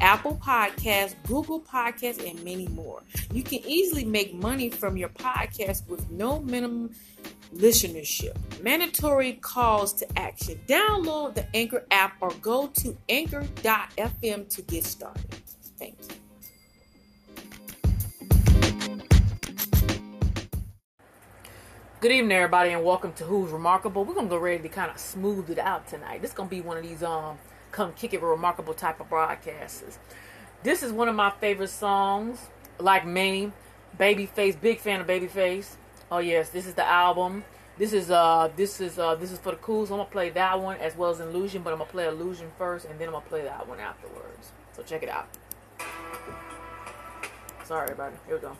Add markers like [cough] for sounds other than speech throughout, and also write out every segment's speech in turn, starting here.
Apple Podcasts, Google Podcasts, and many more. You can easily make money from your podcast with no minimum listenership. Mandatory calls to action. Download the Anchor app or go to anchor.fm to get started. Thank you. Good evening, everybody, and welcome to Who's Remarkable. We're gonna go ready to kind of smooth it out tonight. This is gonna be one of these um come kick it a remarkable type of broadcasters. This is one of my favorite songs, like many. Babyface, big fan of Babyface. Oh yes, this is the album. This is uh this is uh this is for the cools. I'm gonna play that one as well as Illusion, but I'm gonna play Illusion first and then I'm gonna play that one afterwards. So check it out. Sorry everybody. Here we go.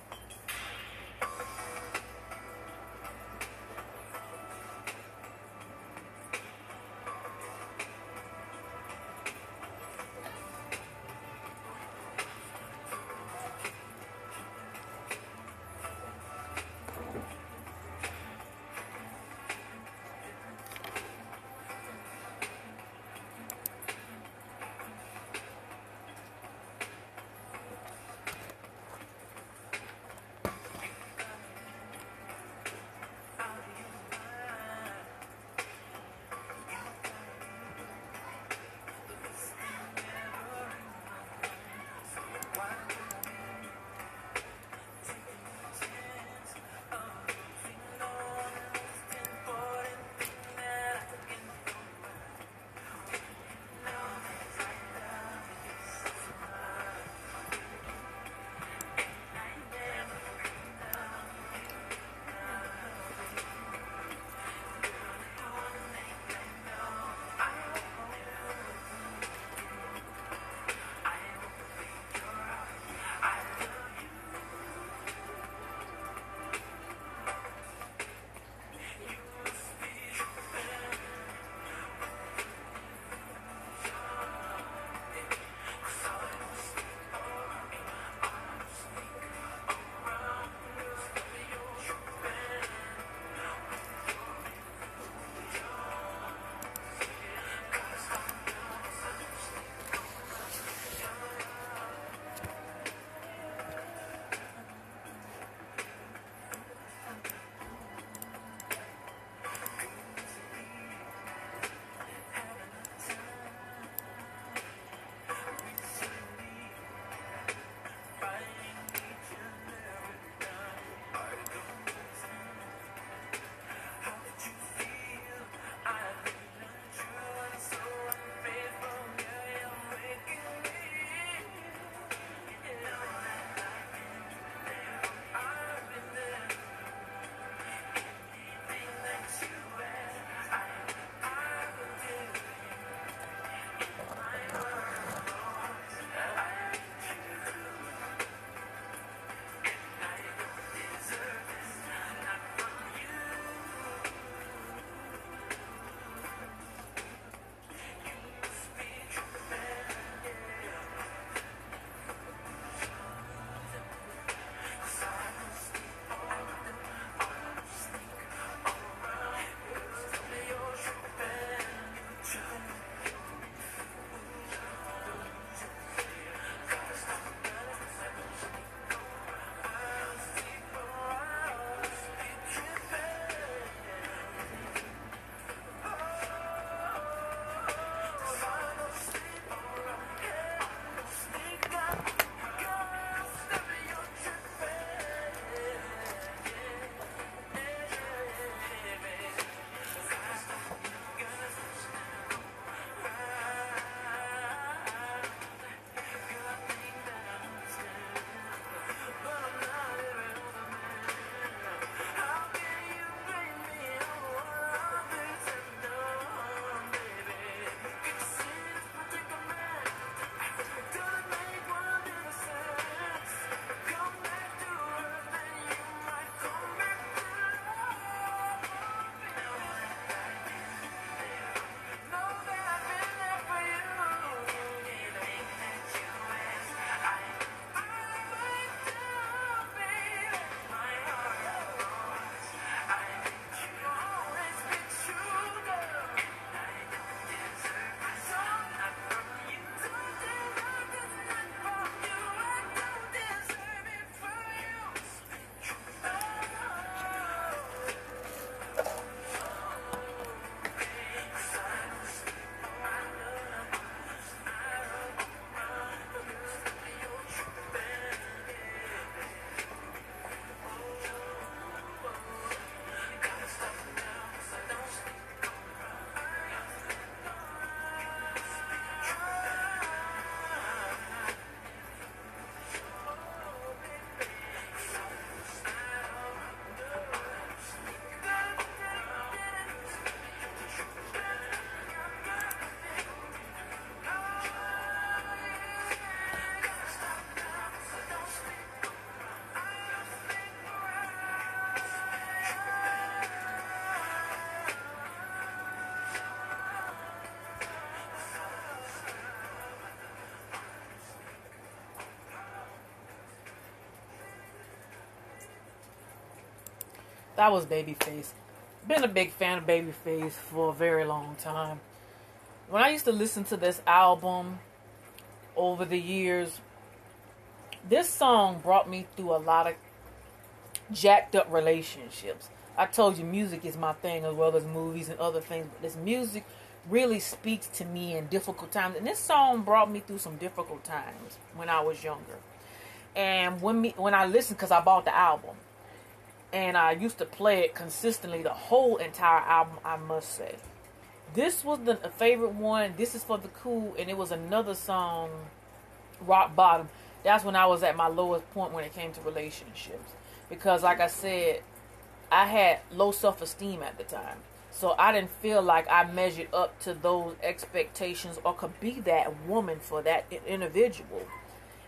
That was Babyface. Been a big fan of Babyface for a very long time. When I used to listen to this album over the years, this song brought me through a lot of jacked up relationships. I told you music is my thing as well as movies and other things, but this music really speaks to me in difficult times. And this song brought me through some difficult times when I was younger. And when me when I listened, because I bought the album, and I used to play it consistently, the whole entire album, I must say. This was the favorite one. This is for the cool, and it was another song, Rock Bottom. That's when I was at my lowest point when it came to relationships. Because, like I said, I had low self esteem at the time. So I didn't feel like I measured up to those expectations or could be that woman for that individual.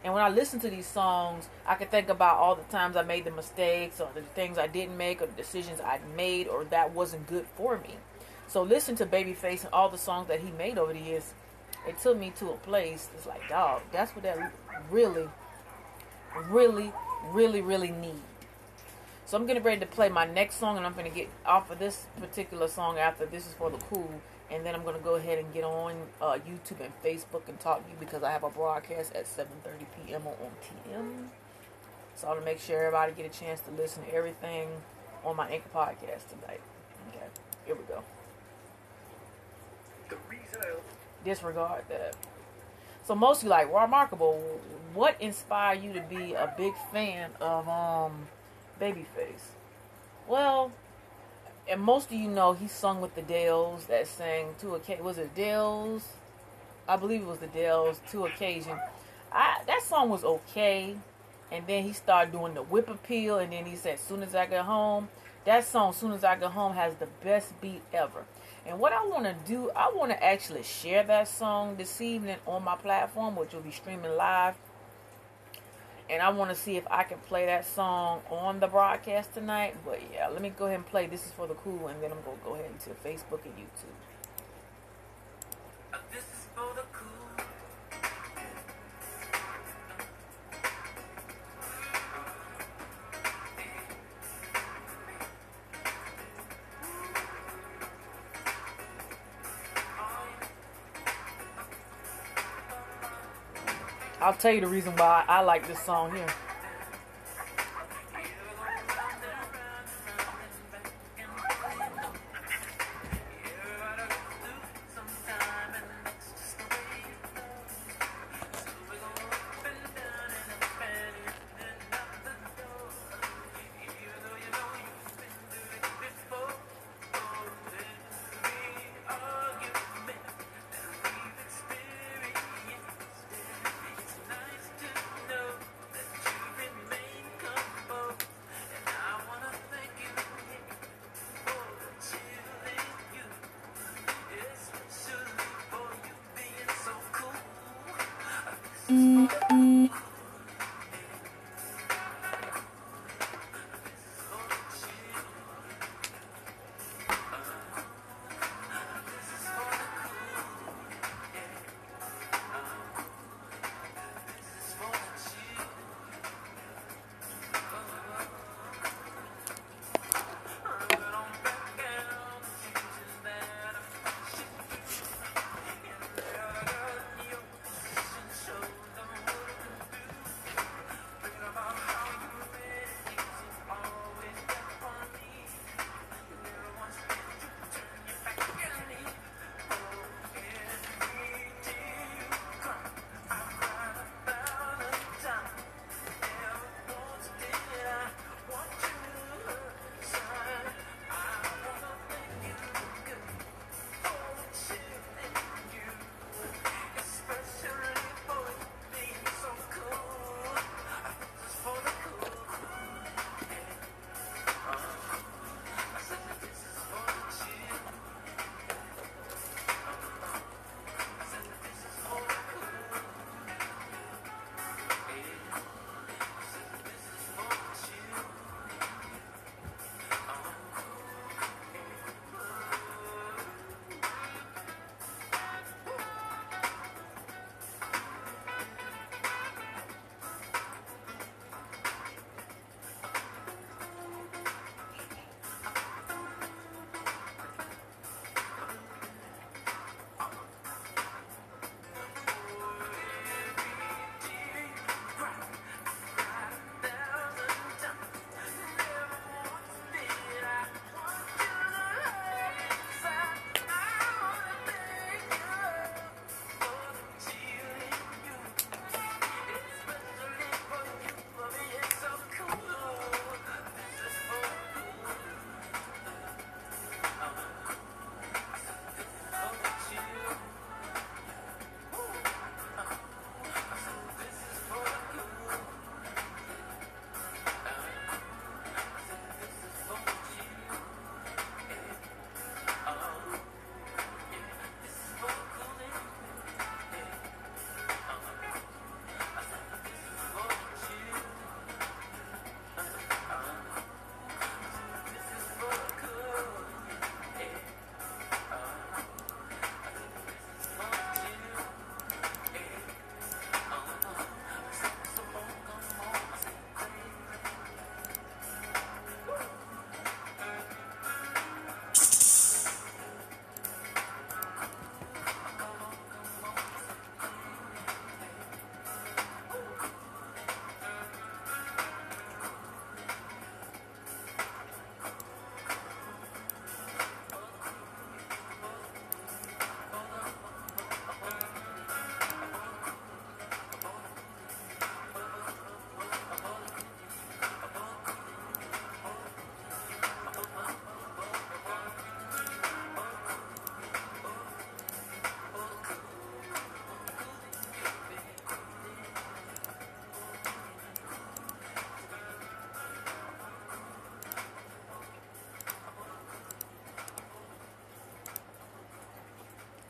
And when I listen to these songs, I can think about all the times I made the mistakes or the things I didn't make or the decisions I made or that wasn't good for me. So listen to Babyface and all the songs that he made over the years. It took me to a place. It's like, dog, that's what that really, really, really, really need. So I'm getting ready to play my next song, and I'm going to get off of this particular song after this is for the cool. And then I'm going to go ahead and get on uh, YouTube and Facebook and talk to you because I have a broadcast at 7.30 p.m. on TM. So I want to make sure everybody get a chance to listen to everything on my Anchor podcast tonight. Okay, here we go. Disregard that. So mostly like remarkable. What inspired you to be a big fan of um Babyface? Well, and most of you know he sung with the Dells that sang to a was it Dells? I believe it was the Dells to occasion. I that song was okay, and then he started doing the whip appeal, and then he said, "Soon as I get home." That song, "Soon as I get home," has the best beat ever. And what I want to do, I want to actually share that song this evening on my platform, which will be streaming live and I want to see if I can play that song on the broadcast tonight. But yeah, let me go ahead and play This is for the Cool, and then I'm to go ahead into Facebook and YouTube. I'll tell you the reason why I like this song here.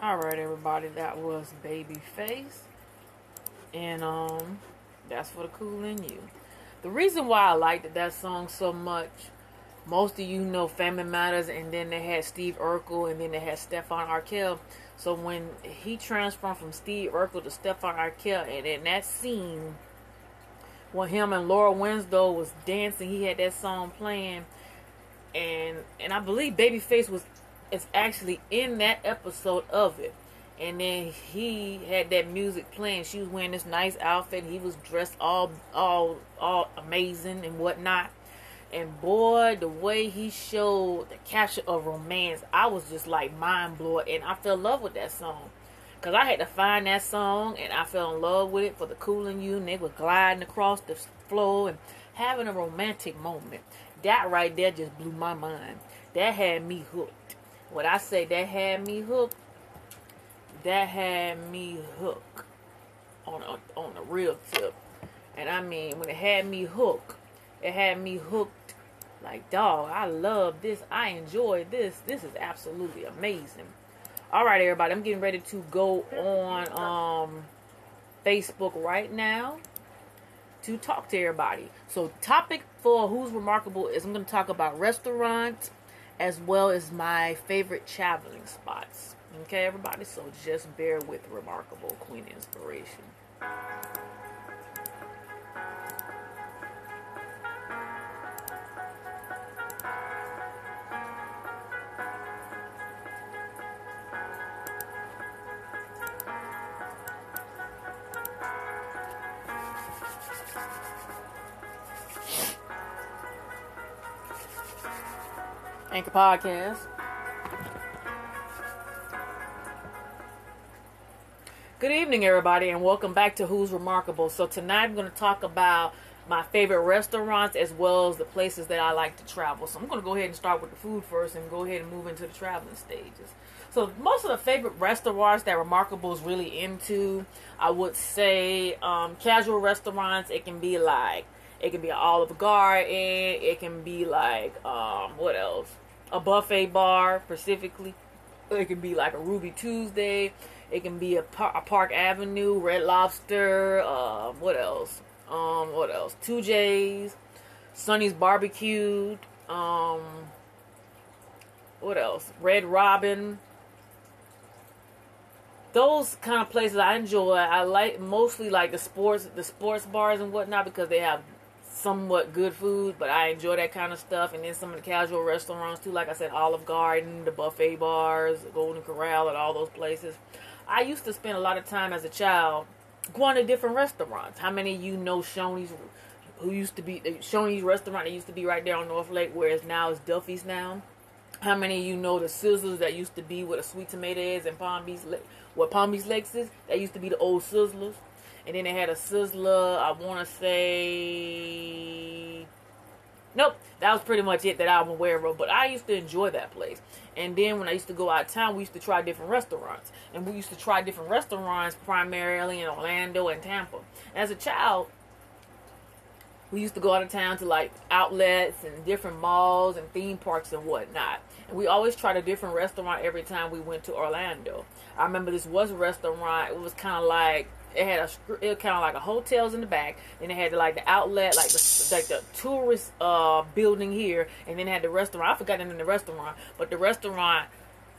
All right, everybody, that was Babyface, and um, that's for the cool in you. The reason why I liked that song so much, most of you know Family Matters, and then they had Steve Urkel, and then they had Stefan Urquelle. So when he transformed from Steve Urkel to Stefan Urquelle, and in that scene, when him and Laura Winslow was dancing, he had that song playing, and and I believe Babyface was is actually in that episode of it. And then he had that music playing. She was wearing this nice outfit. He was dressed all all all amazing and whatnot. And boy, the way he showed the capture of romance, I was just like mind blowing. And I fell in love with that song. Cause I had to find that song and I fell in love with it for the cooling you and they were gliding across the floor and having a romantic moment. That right there just blew my mind. That had me hooked. What I say that had me hooked, that had me hooked on a, on a real tip. And I mean, when it had me hooked, it had me hooked like, dog, I love this. I enjoy this. This is absolutely amazing. All right, everybody, I'm getting ready to go on um, Facebook right now to talk to everybody. So, topic for Who's Remarkable is I'm going to talk about restaurants as well as my favorite traveling spots. Okay, everybody? So just bear with Remarkable Queen Inspiration. Anchor Podcast. Good evening, everybody, and welcome back to Who's Remarkable. So, tonight I'm going to talk about my favorite restaurants as well as the places that I like to travel. So, I'm going to go ahead and start with the food first and go ahead and move into the traveling stages. So, most of the favorite restaurants that Remarkable is really into, I would say um, casual restaurants. It can be like it can be an Olive Garden. It can be like um, what else? a buffet bar specifically. It can be like a Ruby Tuesday. It can be a, par- a Park Avenue, Red Lobster. Uh, what else? Um, what else? TooJay's, Sonny's Barbecued. Um, what else? Red Robin. Those kind of places I enjoy. I like mostly like the sports, the sports bars and whatnot because they have somewhat good food, but I enjoy that kind of stuff. And then some of the casual restaurants too, like I said, Olive Garden, the buffet bars, Golden Corral, and all those places. I used to spend a lot of time as a child going to different restaurants. How many of you know Shoney's? Who used to be the Shoney's restaurant? That used to be right there on North Lake, whereas now it's Duffy's now. How many of you know the Sizzlers that used to be where the Sweet Tomato is in Palm Beach, what Palm Beach Lakes is? That used to be the old Sizzlers. And then they had a Sizzler, I want to say. Nope, that was pretty much it that I'm aware of. But I used to enjoy that place. And then when I used to go out of town, we used to try different restaurants. And we used to try different restaurants primarily in Orlando and Tampa. As a child, we used to go out of town to like outlets and different malls and theme parks and whatnot. And we always tried a different restaurant every time we went to Orlando. I remember this was a restaurant. It was kind of like it had a it kind of like a hotels in the back and it had like the outlet like the like the tourist uh building here and then had the restaurant i forgot the name of the restaurant but the restaurant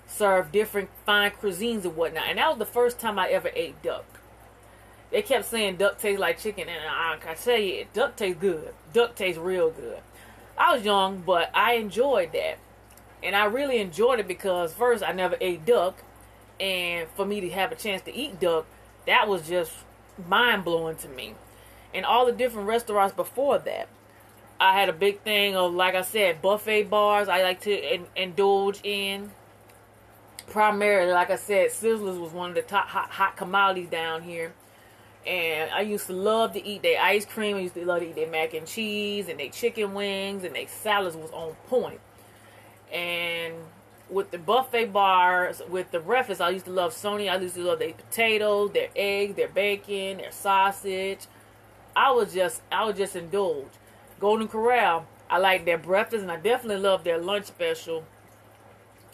served different fine cuisines and whatnot and that was the first time i ever ate duck. They kept saying duck tastes like chicken and i, I tell you duck tastes good. Duck tastes real good. I was young but i enjoyed that and i really enjoyed it because first i never ate duck and for me to have a chance to eat duck that was just mind blowing to me. And all the different restaurants before that. I had a big thing of, like I said, buffet bars. I like to in, indulge in. Primarily, like I said, Sizzlers was one of the top hot, hot commodities down here. And I used to love to eat their ice cream. I used to love to eat their mac and cheese and their chicken wings and their salads was on point. And with the buffet bars, with the breakfast, I used to love Sony. I used to love their potatoes, their egg, their bacon, their sausage. I was just, I was just indulge. Golden Corral, I like their breakfast, and I definitely love their lunch special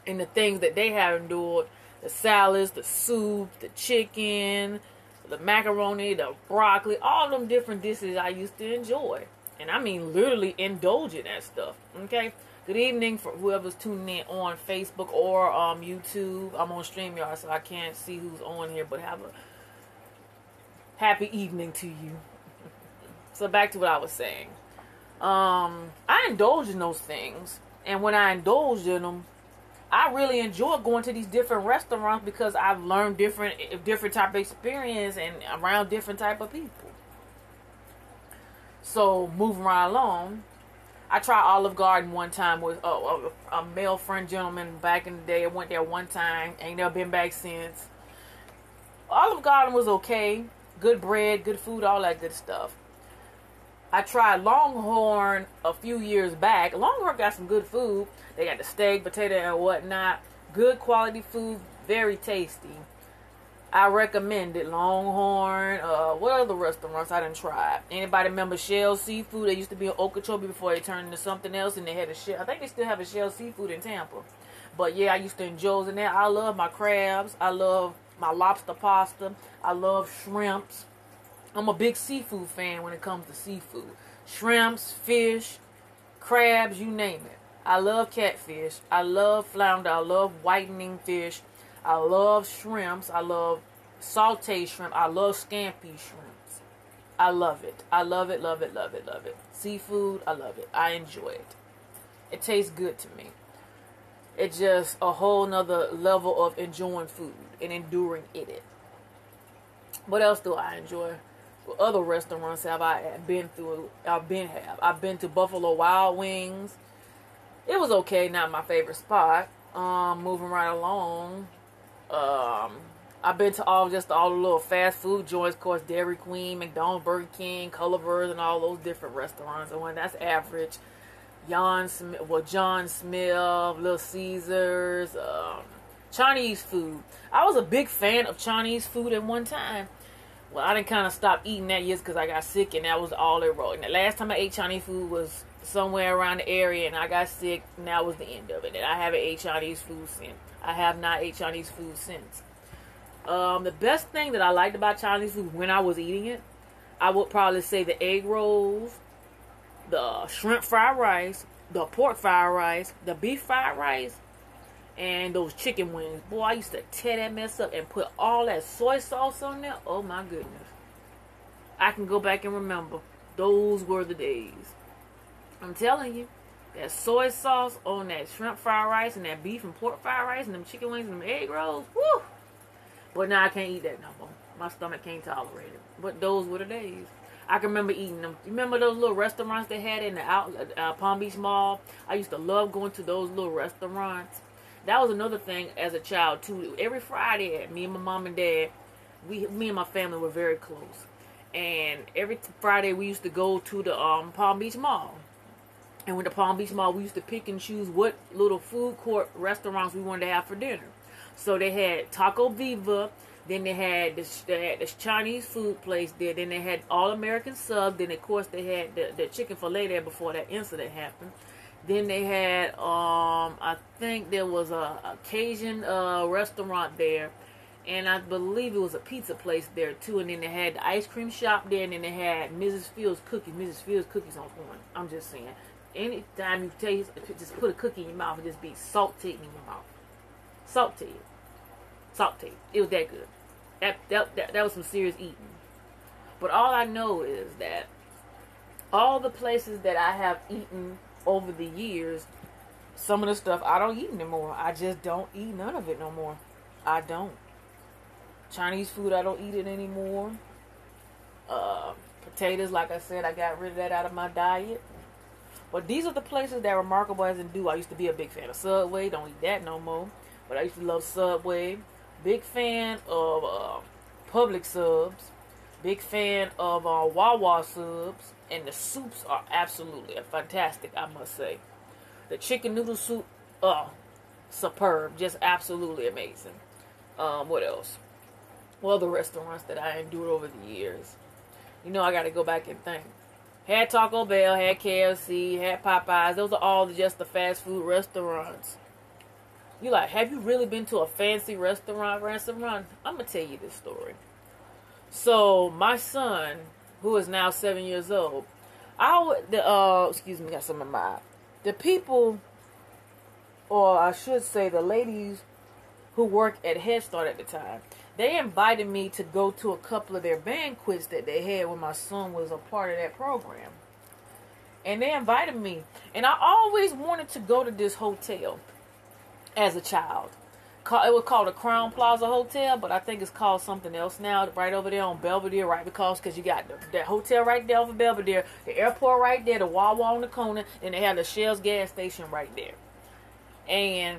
and the things that they have endured. the salads, the soup, the chicken, the macaroni, the broccoli, all them different dishes I used to enjoy. And I mean literally indulge in that stuff. Okay? Good evening for whoever's tuning in on Facebook or um, YouTube. I'm on StreamYard, so I can't see who's on here, but have a happy evening to you. so back to what I was saying. Um, I indulge in those things, and when I indulge in them, I really enjoy going to these different restaurants because I've learned different different type of experience and around different type of people. So moving right along, I tried Olive Garden one time with a, a, a, male friend gentleman back in the day. I went there one time, ain't never been back since. Olive Garden was okay, good bread, good food, all that good stuff. I tried Longhorn a few years back. Longhorn got some good food. They got the steak, potato, and whatnot. Good quality food, very tasty. I recommend it. Longhorn. Uh, what other restaurants I didn't try? Anybody remember Shell Seafood? They used to be in Okeechobee before they turned into something else, and they had a Shell. I think they still have a Shell Seafood in Tampa. But yeah, I used to enjoy in. I love my crabs. I love my lobster pasta. I love shrimps. I'm a big seafood fan when it comes to seafood. Shrimps, fish, crabs, you name it. I love catfish. I love flounder. I love whitening fish. I love shrimps. I love saute shrimp. I love scampi shrimps. I love it. I love it, love it, love it, love it. Seafood, I love it. I enjoy it. It tastes good to me. It's just a whole nother level of enjoying food and enduring it. What else do I enjoy? What other restaurants have I been through? I've been have. I've been to Buffalo Wild Wings. It was okay, not my favorite spot. Um, moving right along. Um, I've been to all just all the little fast food joints, of course, Dairy Queen, McDonald's, Burger King, Culver's, and all those different restaurants. And when that's average, Jon Smith, well, Jon Smith, Little Caesars, um, Chinese food. I was a big fan of Chinese food at one time well, I didn't kind of stop eating that years because I got sick, and that was all it wrote. And the last time I ate Chinese food was somewhere around the area, and I got sick, and that was the end of it. And I haven't ate Chinese food since. I have not ate Chinese food since. Um, the best thing that I liked about Chinese food when I was eating it, I would probably say the egg rolls, the shrimp fried rice, the pork fried rice, the beef fried rice, and those chicken wings. Boy, I used to tear that mess up and put all that soy sauce on there. Oh my goodness. I can go back and remember. Those were the days. I'm telling you, that soy sauce on that shrimp fried rice and that beef and pork fried rice and them chicken wings and them egg rolls. Woo! But now I can't eat that no more. My stomach can't tolerate it. But those were the days. I can remember eating them. You remember those little restaurants they had in the out uh, Palm Beach Mall? I used to love going to those little restaurants that was another thing as a child too. Every Friday, me and my mom and dad, we, me and my family were very close, and every Friday we used to go to the um, Palm Beach Mall. And with the Palm Beach Mall, we used to pick and choose what little food court restaurants we wanted to have for dinner. So they had Taco Viva, then they had this, they had this Chinese food place there. Then they had All American Sub. Then of course they had the, the Chick-fil-A there before that incident happened. Then they had, um, I think there was a, a Cajun uh, restaurant there, and I believe it was a pizza place there too. And then they had the ice cream shop there, and then they had Mrs. Fields cookies. Mrs. Fields cookies on point. I'm just saying. Anytime you taste, just put a cookie in your mouth and just be salty in your mouth. Salty, salty. It was that good. That, that that that was some serious eating. But all I know is that all the places that I have eaten over the years, some of the stuff I don't eat anymore. I just don't eat none of it no more. I don't. Chinese food, I don't eat it anymore. Uh, potatoes, like I said, I got rid of that out of my diet. But these are the places that Remarkable in do. I used to be a big fan of Subway. Don't eat that no more. But I used to love Subway. Big fan of uh, Publix subs. Big fan of uh, Wawa subs and the soups are absolutely fantastic, I must say. The chicken noodle soup, uh, superb, just absolutely amazing. Um, what else? Well, the restaurants that I endured over the years. You know, I got to go back and think. Had Taco Bell, had KFC, had Popeyes. Those are all just the fast food restaurants. You like, have you really been to a fancy restaurant? Restaurant? I'm gonna tell you this story. So my son, who is now seven years old, I would the uh excuse me, got some of my the people, or I should say the ladies who work at Head Start at the time. They invited me to go to a couple of their banquets that they had when my son was a part of that program. And they invited me. And I always wanted to go to this hotel as a child. It was called the Crowne Plaza Hotel, but I think it's called something else now. Right over there on Belvedere, right? Because because you got the, that hotel right there over Belvedere, the airport right there, the Wawa on the corner, and they have the Shell's gas station right there. And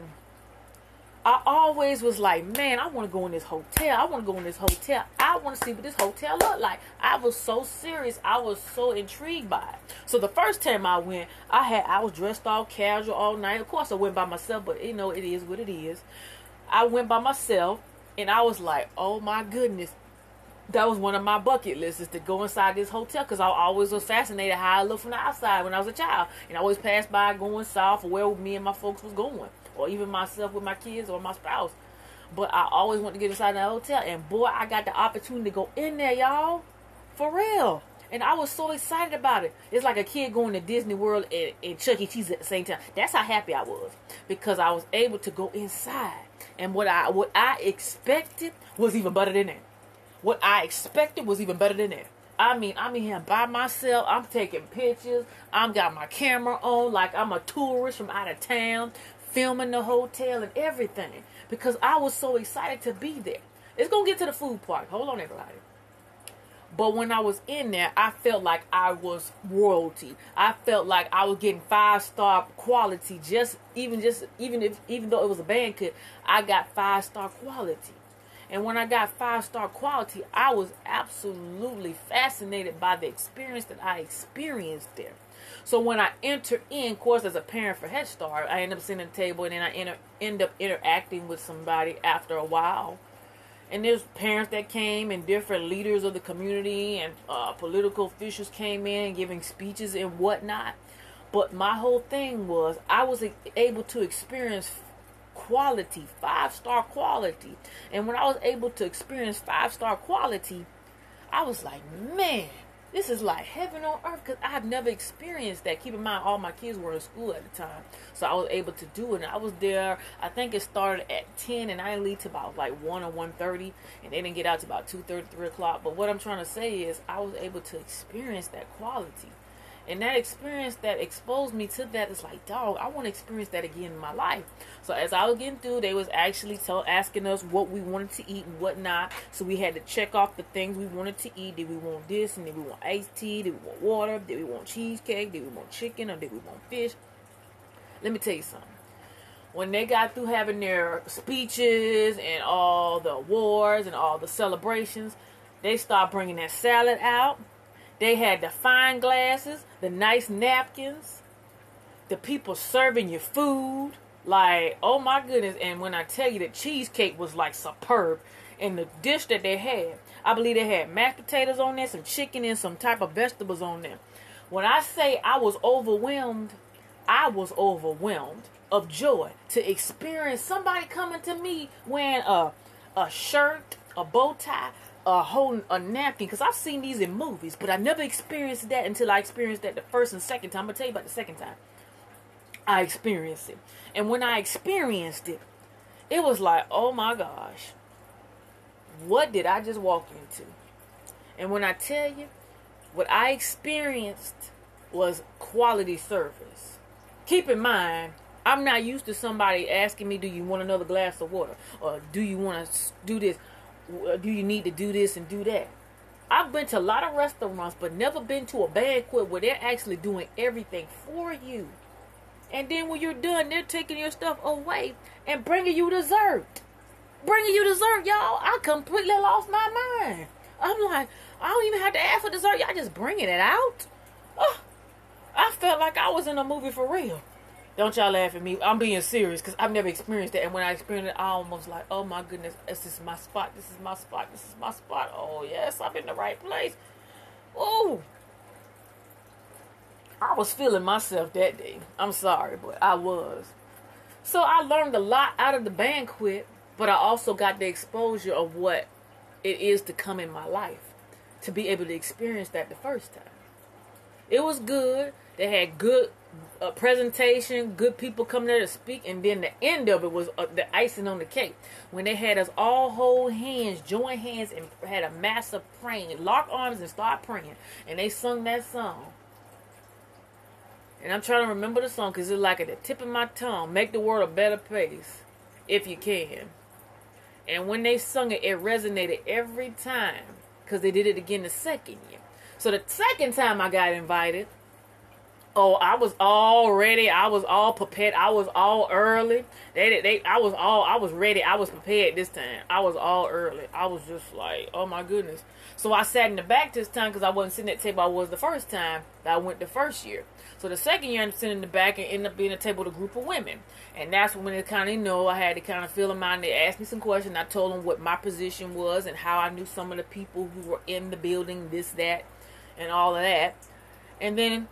I always was like, man, I want to go in this hotel. I want to go in this hotel. I want to see what this hotel looked like. I was so serious. I was so intrigued by it. So the first time I went, I had I was dressed all casual all night. Of course, I went by myself, but you know it is what it is. I went by myself, and I was like, oh my goodness, that was one of my bucket lists is to go inside this hotel because I always was fascinated how I looked from the outside when I was a child, and I always passed by going south where me and my folks was going or even myself with my kids or my spouse. But I always want to get inside the hotel, and boy, I got the opportunity to go in there, y'all, for real. And I was so excited about it. It's like a kid going to Disney World and, and Chuck E. Cheese at the same time. That's how happy I was because I was able to go inside, and what I what I expected was even better than that. What I expected was even better than that. I mean, I'm in here by myself. I'm taking pictures. I'm got my camera on like I'm a tourist from out of town filming the hotel and everything because I was so excited to be there. It's gonna get to the food part. Hold on, everybody. But when I was in there, I felt like I was royalty. I felt like I was getting five star quality. Just even just even if even though it was a banquet, I got five star quality. And when I got five star quality, I was absolutely fascinated by the experience that I experienced there. So when I enter in, of course, as a parent for Head Start, I end up sitting at the table and then I enter, end up interacting with somebody after a while. And there's parents that came and different leaders of the community and uh, political officials came in giving speeches and whatnot. But my whole thing was I was able to experience quality, five star quality. And when I was able to experience five star quality, I was like, man, this is like heaven on earth because I have never experienced that. Keep in mind, all my kids were in school at the time, so I was able to do it. And I was there. I think it started at ten, and I didn't leave to about like one or one thirty, and they didn't get out to about two thirty, three o'clock. But what I'm trying to say is, I was able to experience that quality. And that experience that exposed me to that is like, dog, I want to experience that again in my life. So as I was getting through, they was actually tell, asking us what we wanted to eat and what not. So we had to check off the things we wanted to eat. Did we want this? And did we want iced tea? Did we want water? Did we want cheesecake? Did we want chicken? Or did we want fish? Let me tell you something. When they got through having their speeches and all the awards and all the celebrations, they start bringing that salad out they had the fine glasses, the nice napkins, the people serving you food. Like, oh my goodness. And when I tell you the cheesecake was like superb. And the dish that they had, I believe they had mashed potatoes on there, some chicken, and some type of vegetables on there. When I say I was overwhelmed, I was overwhelmed of joy to experience somebody coming to me wearing a, a shirt, a bow tie, uh, holding a napkin because I've seen these in movies, but I never experienced that until I experienced that the first and second time. I'm gonna tell you about the second time. I experienced it, and when I experienced it, it was like, oh my gosh, what did I just walk into? And when I tell you, what I experienced was quality service. Keep in mind, I'm not used to somebody asking me, "Do you want another glass of water?" or "Do you want to do this?" Uh, do you need to do this and do that? I've been to a lot of restaurants, but never been to a banquet where they're actually doing everything for you. And then when you're done, they're taking your stuff away and bringing you dessert. Bringing you dessert, y'all. I completely lost my mind. I'm like, I don't even have to ask for dessert. Y'all just bringing it out. Oh, I felt like I was in a movie for real. Don't y'all laugh at me. I'm being serious because I've never experienced that. And when I experienced it, I almost like, oh my goodness, this is my spot. This is my spot. This is my spot. Oh yes, I'm in the right place. Oh, I was feeling myself that day. I'm sorry, but I was. So I learned a lot out of the banquet, but I also got the exposure of what it is to come in my life, to be able to experience that the first time. It was good. They had good uh, presentation, good people coming there to speak, and then the end of it was uh, the icing on the cake when they had us all hold hands, join hands, and had a massive praying, lock arms, and start praying, and they sung that song. And I'm trying to remember the song because it's like at the tip of my tongue. Make the world a better place if you can. And when they sung it, it resonated every time because they did it again the second year. So the second time I got invited, oh, I was all ready. I was all prepared. I was all early. They, they, I was all, I was ready. I was prepared this time. I was all early. I was just like, oh my goodness. So I sat in the back this time because I wasn't sitting at the table I was the first time that I went the first year. So the second year I'm sitting in the back and ended up being a table with a group of women. And that's when they kind of know I had to kind of feel them out and they asked me some questions. I told them what my position was and how I knew some of the people who were in the building, this, that, and all of that. And then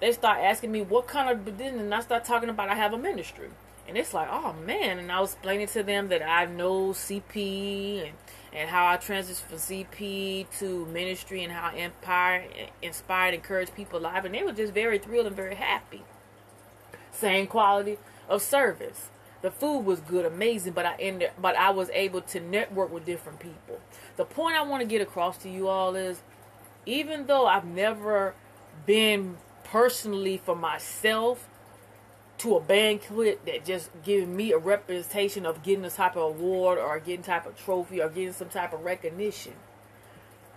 they start asking me what kind of and I start talking about I have a ministry. And it's like, oh man, and I was explaining to them that I know CP and and how I transitioned from CP to ministry and how Empire inspired, and encouraged people live, and they were just very thrilled and very happy. Same quality of service. The food was good, amazing, but I ended, but I was able to network with different people. The point I want to get across to you all is, even though I've never been personally for myself to a banquet that just giving me a representation of getting a type of award or getting type of trophy or getting some type of recognition.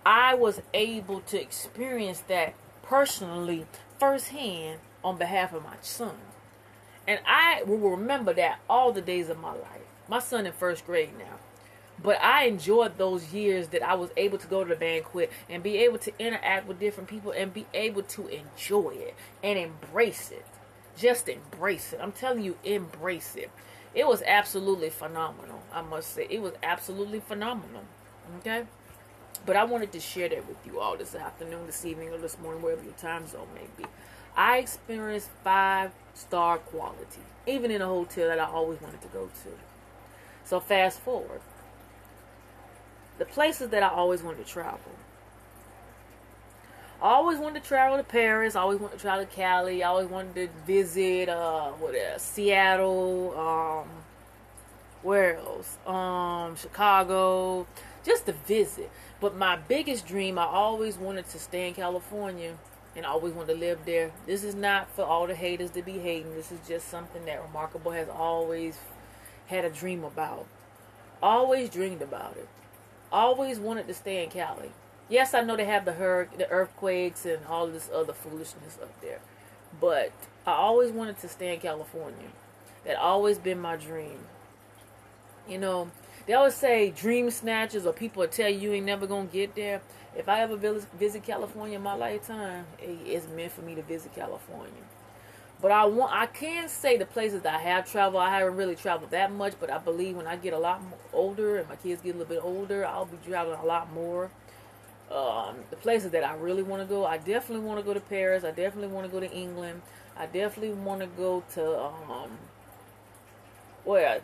I was able to experience that personally firsthand on behalf of my son. And I will remember that all the days of my life. My son in first grade now. But I enjoyed those years that I was able to go to the banquet and be able to interact with different people and be able to enjoy it and embrace it. Just embrace it. I'm telling you, embrace it. It was absolutely phenomenal, I must say. It was absolutely phenomenal. Okay? But I wanted to share that with you all this afternoon, this evening, or this morning, wherever your time zone may be. I experienced five star quality, even in a hotel that I always wanted to go to. So fast forward the places that I always wanted to travel. I always wanted to travel to Paris. I always wanted to travel to Cali. I always wanted to visit uh what else? Seattle, um where else? Um Chicago, just to visit. But my biggest dream, I always wanted to stay in California and I always wanted to live there. This is not for all the haters to be hating. This is just something that Remarkable has always had a dream about. Always dreamed about it always wanted to stay in Cali. Yes, I know they have the hur- the earthquakes and all this other foolishness up there, but I always wanted to stay in California. That always been my dream. You know, they always say dream snatchers or people tell you you ain't never gonna get there. If I ever visit California in my lifetime, it's meant for me to visit California. But I want I can say the places that I have traveled, I haven't really traveled that much, but I believe when I get a lot older and my kids get a little bit older, I'll be traveling a lot more. Um, the places that I really want to go, I definitely want to go to Paris. I definitely want to go to England. I definitely want to go to um,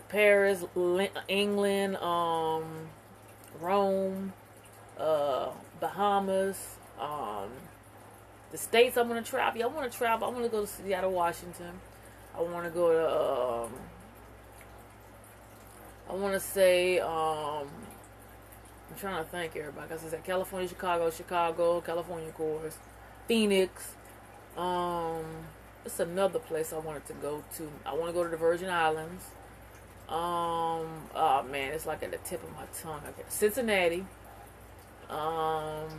Paris, England, um, Rome, uh, Bahamas. Um, the states I want to travel. I want to travel. I want to go to Seattle, Washington. I want to go to. Um, I want to say. Um, I'm trying to thank everybody. Cause I said California, Chicago, Chicago, California, of course, Phoenix. Um, it's another place I wanted to go to. I want to go to the Virgin Islands. Um, oh man, it's like at the tip of my tongue. Okay. Cincinnati. Um,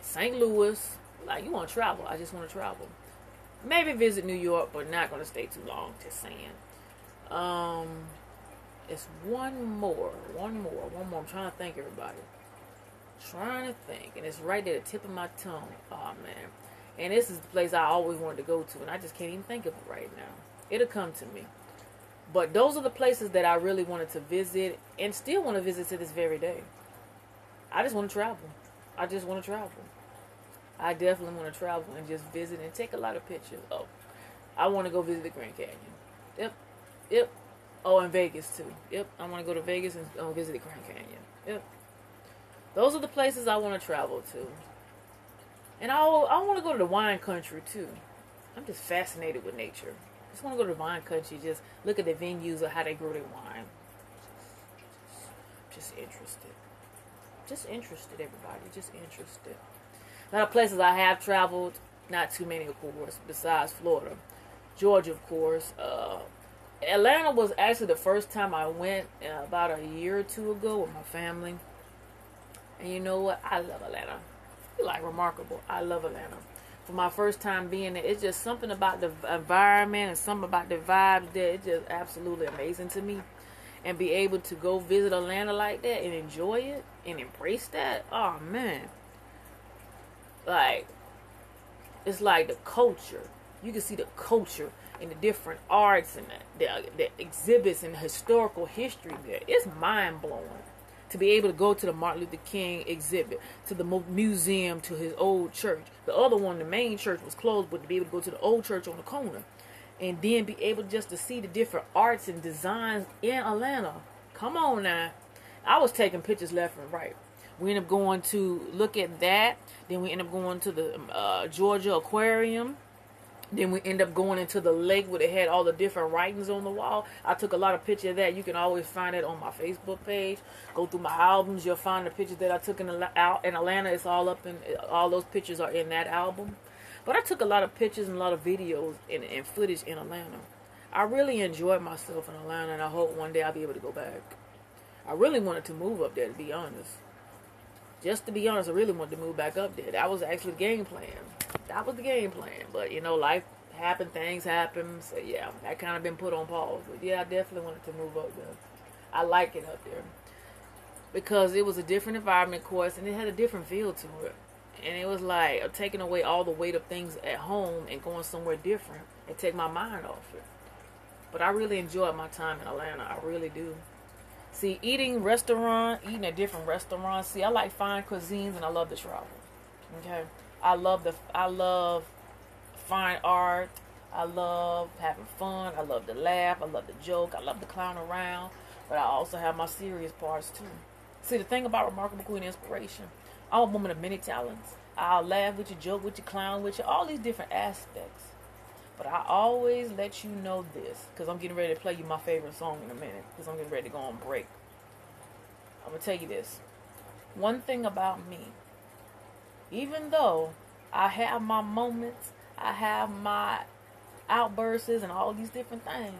St. Louis. Like, you want to travel. I just want to travel. Maybe visit New York, but not going to stay too long. Just saying. Um, it's one more. One more. One more. I'm trying to thank everybody. Trying to think. And it's right at the tip of my tongue. Oh, man. And this is the place I always wanted to go to. And I just can't even think of it right now. It'll come to me. But those are the places that I really wanted to visit and still want to visit to this very day. I just want to travel. I just want to travel. I definitely want to travel and just visit and take a lot of pictures. Oh, I want to go visit the Grand Canyon. Yep, yep. Oh, and Vegas too. Yep, I want to go to Vegas and oh, visit the Grand Canyon. Yep, those are the places I want to travel to. And I I want to go to the wine country too. I'm just fascinated with nature. I just want to go to the wine country, just look at the venues of how they grow their wine. Just interested. Just interested, everybody. Just interested. Lot of places I have traveled, not too many, of course, besides Florida. Georgia, of course. Uh, Atlanta was actually the first time I went uh, about a year or two ago with my family. And you know what? I love Atlanta. Like remarkable. I love Atlanta. For my first time being there, it's just something about the environment and something about the vibes there. It's just absolutely amazing to me. And be able to go visit Atlanta like that and enjoy it and embrace that. Oh man. Like it's like the culture. You can see the culture and the different arts and the, the, the exhibits and the historical history there. It's mind blowing to be able to go to the Martin Luther King exhibit, to the museum, to his old church. The other one, the main church, was closed, but to be able to go to the old church on the corner, and then be able just to see the different arts and designs in Atlanta. Come on now, I was taking pictures left and right. We end up going to look at that. Then we end up going to the uh, Georgia Aquarium. Then we end up going into the lake where they had all the different writings on the wall. I took a lot of pictures of that. You can always find it on my Facebook page. Go through my albums. You'll find the pictures that I took in, in Atlanta. It's all up in all those pictures are in that album. But I took a lot of pictures and a lot of videos and, and footage in Atlanta. I really enjoyed myself in Atlanta, and I hope one day I'll be able to go back. I really wanted to move up there, to be honest. Just to be honest, I really wanted to move back up there. That was actually the game plan that was the game plan. But you know, life happened, things happen. So yeah, that kind of been put on pause. But yeah, I definitely wanted to move up there. I like it up there because it was a different environment, of course, and it had a different feel to it. And it was like taking away all the weight of things at home and going somewhere different and take my mind off it. But I really enjoyed my time in Atlanta. I really do. See, eating restaurant, eating at different restaurants. See, I like fine cuisines and I love to travel. Okay. I love the I love fine art. I love having fun. I love to laugh. I love to joke. I love to clown around. But I also have my serious parts too. See, the thing about Remarkable Queen Inspiration, I'm a woman of many talents. I'll laugh with you, joke with you, clown with you, all these different aspects. But I always let you know this because I'm getting ready to play you my favorite song in a minute because I'm getting ready to go on break. I'm going to tell you this. One thing about me, even though I have my moments, I have my outbursts and all these different things,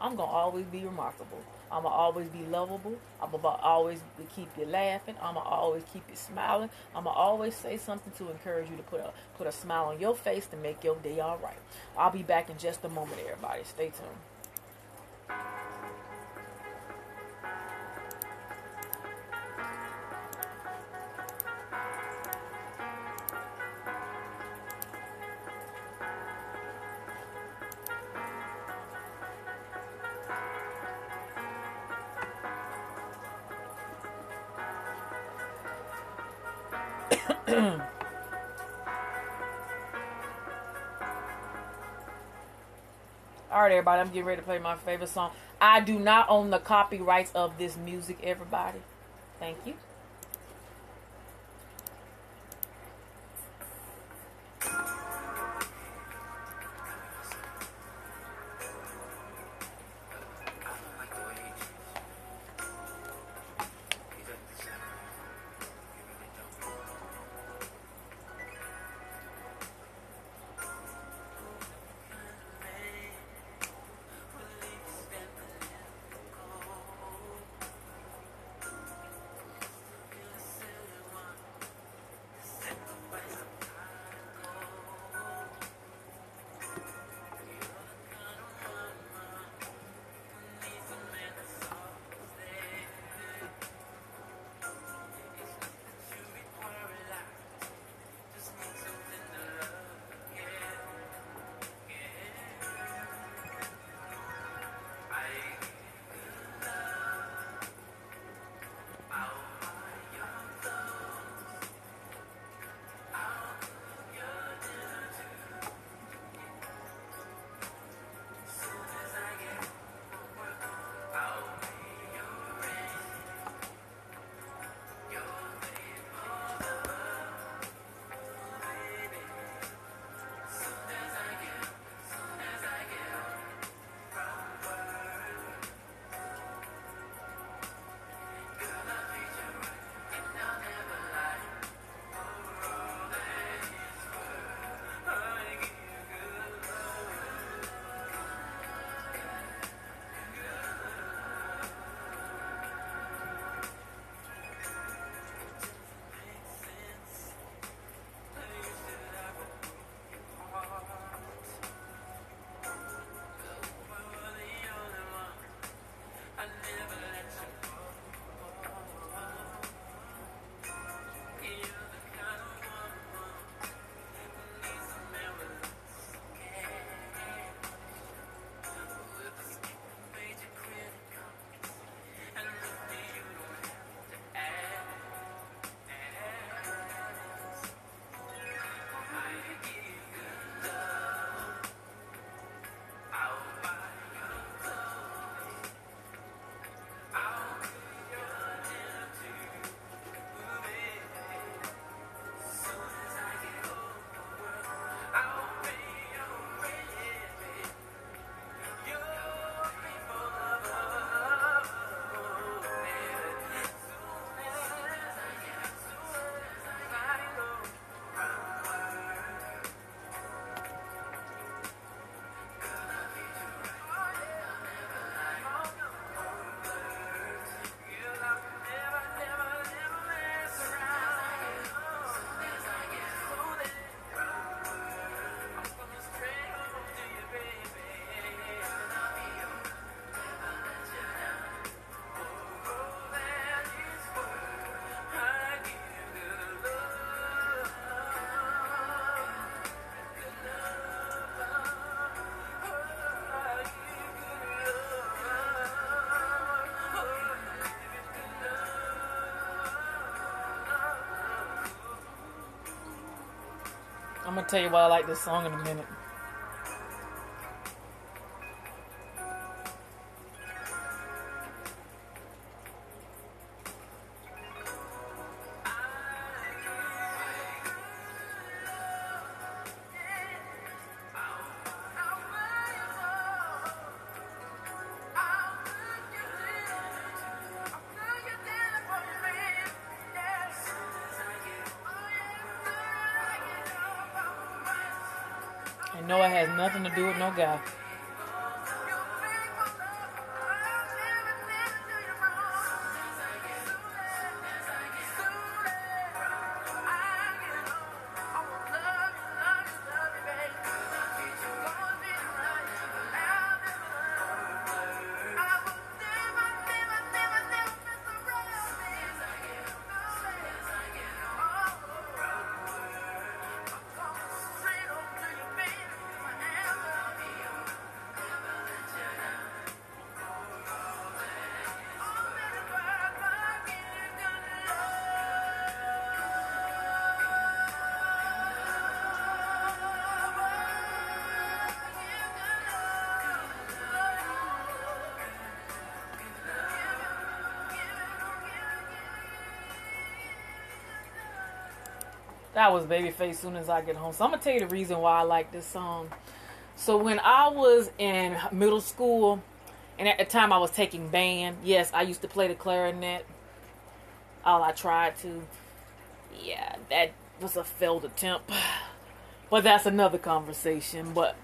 I'm going to always be remarkable. I'm going to always be lovable. I'm going to always keep you laughing. I'm going to always keep you smiling. I'm going to always say something to encourage you to put a, put a smile on your face to make your day all right. I'll be back in just a moment, everybody. Stay tuned. Everybody, I'm getting ready to play my favorite song. I do not own the copyrights of this music, everybody. Thank you. I'm gonna tell you why I like this song in a minute. Nothing to do with no guy. That was Babyface soon as I get home. So I'm gonna tell you the reason why I like this song. So when I was in middle school, and at the time I was taking band, yes, I used to play the clarinet. All I tried to. Yeah, that was a failed attempt. [sighs] But that's another conversation. But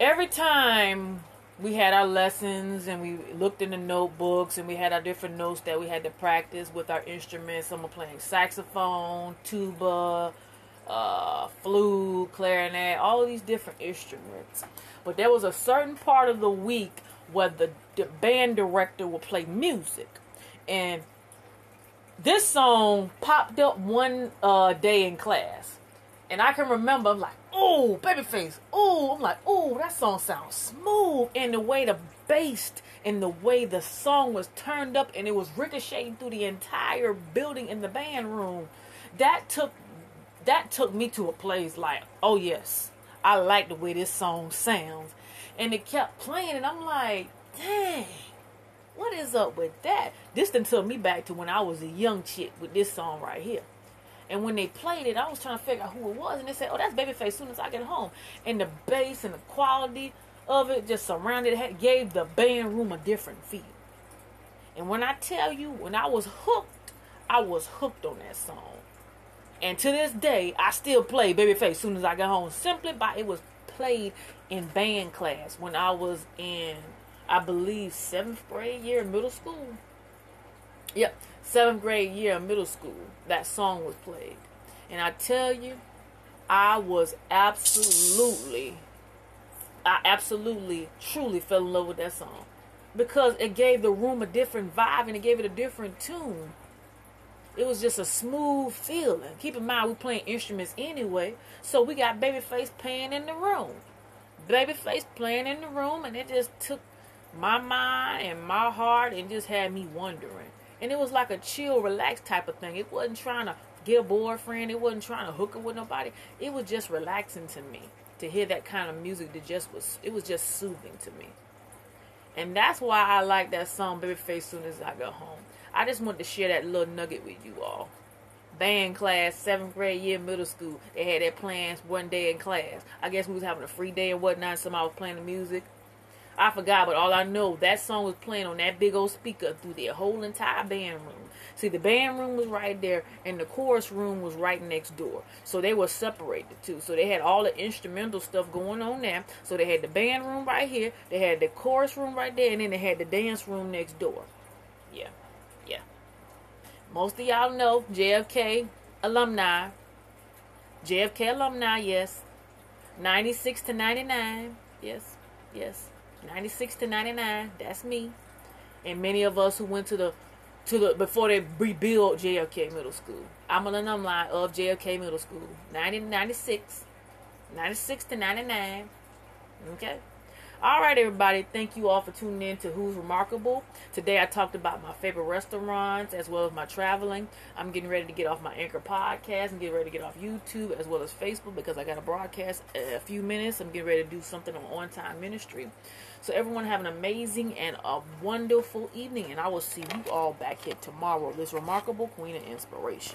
every time we had our lessons and we looked in the notebooks and we had our different notes that we had to practice with our instruments. Some were playing saxophone, tuba, uh, flute, clarinet, all of these different instruments. But there was a certain part of the week where the, the band director would play music. And this song popped up one uh, day in class. And I can remember, I'm like, oh, Babyface, oh, I'm like, oh, that song sounds smooth. And the way the bass and the way the song was turned up and it was ricocheting through the entire building in the band room, that took that took me to a place like, oh yes, I like the way this song sounds. And it kept playing, and I'm like, dang, what is up with that? This then took me back to when I was a young chick with this song right here. And when they played it, I was trying to figure out who it was, and they said, "Oh, that's Babyface." As soon as I get home, and the bass and the quality of it just surrounded it, gave the band room a different feel. And when I tell you, when I was hooked, I was hooked on that song. And to this day, I still play Babyface as soon as I get home, simply by it was played in band class when I was in, I believe, seventh grade year in middle school. Yep, seventh grade year in middle school, that song was played. And I tell you, I was absolutely, I absolutely, truly fell in love with that song. Because it gave the room a different vibe and it gave it a different tune. It was just a smooth feeling. Keep in mind, we're playing instruments anyway. So we got Babyface playing in the room. Babyface playing in the room, and it just took my mind and my heart and just had me wondering and it was like a chill, relaxed type of thing. It wasn't trying to get a boyfriend. It wasn't trying to hook up with nobody. It was just relaxing to me to hear that kind of music. That just was. It was just soothing to me, and that's why I like that song "Babyface." Soon as I go home, I just wanted to share that little nugget with you all. Band class, seventh grade year, middle school. They had their plans one day in class. I guess we was having a free day and whatnot. Somebody was playing the music. I forgot, but all I know that song was playing on that big old speaker through the whole entire band room. See, the band room was right there, and the chorus room was right next door. So they were separated too. So they had all the instrumental stuff going on there. So they had the band room right here, they had the chorus room right there, and then they had the dance room next door. Yeah, yeah. Most of y'all know JFK alumni. JFK alumni, yes. 96 to 99. Yes, yes. 96 to 99 that's me and many of us who went to the to the before they rebuilt JFK Middle School. I'm an alumni of JFK Middle School. 1996, 96 to 99. Okay. All right, everybody. Thank you all for tuning in to Who's Remarkable. Today I talked about my favorite restaurants as well as my traveling. I'm getting ready to get off my Anchor podcast and get ready to get off YouTube as well as Facebook because I got a broadcast a few minutes. I'm getting ready to do something on on time ministry. So everyone have an amazing and a wonderful evening, and I will see you all back here tomorrow. This remarkable queen of inspiration.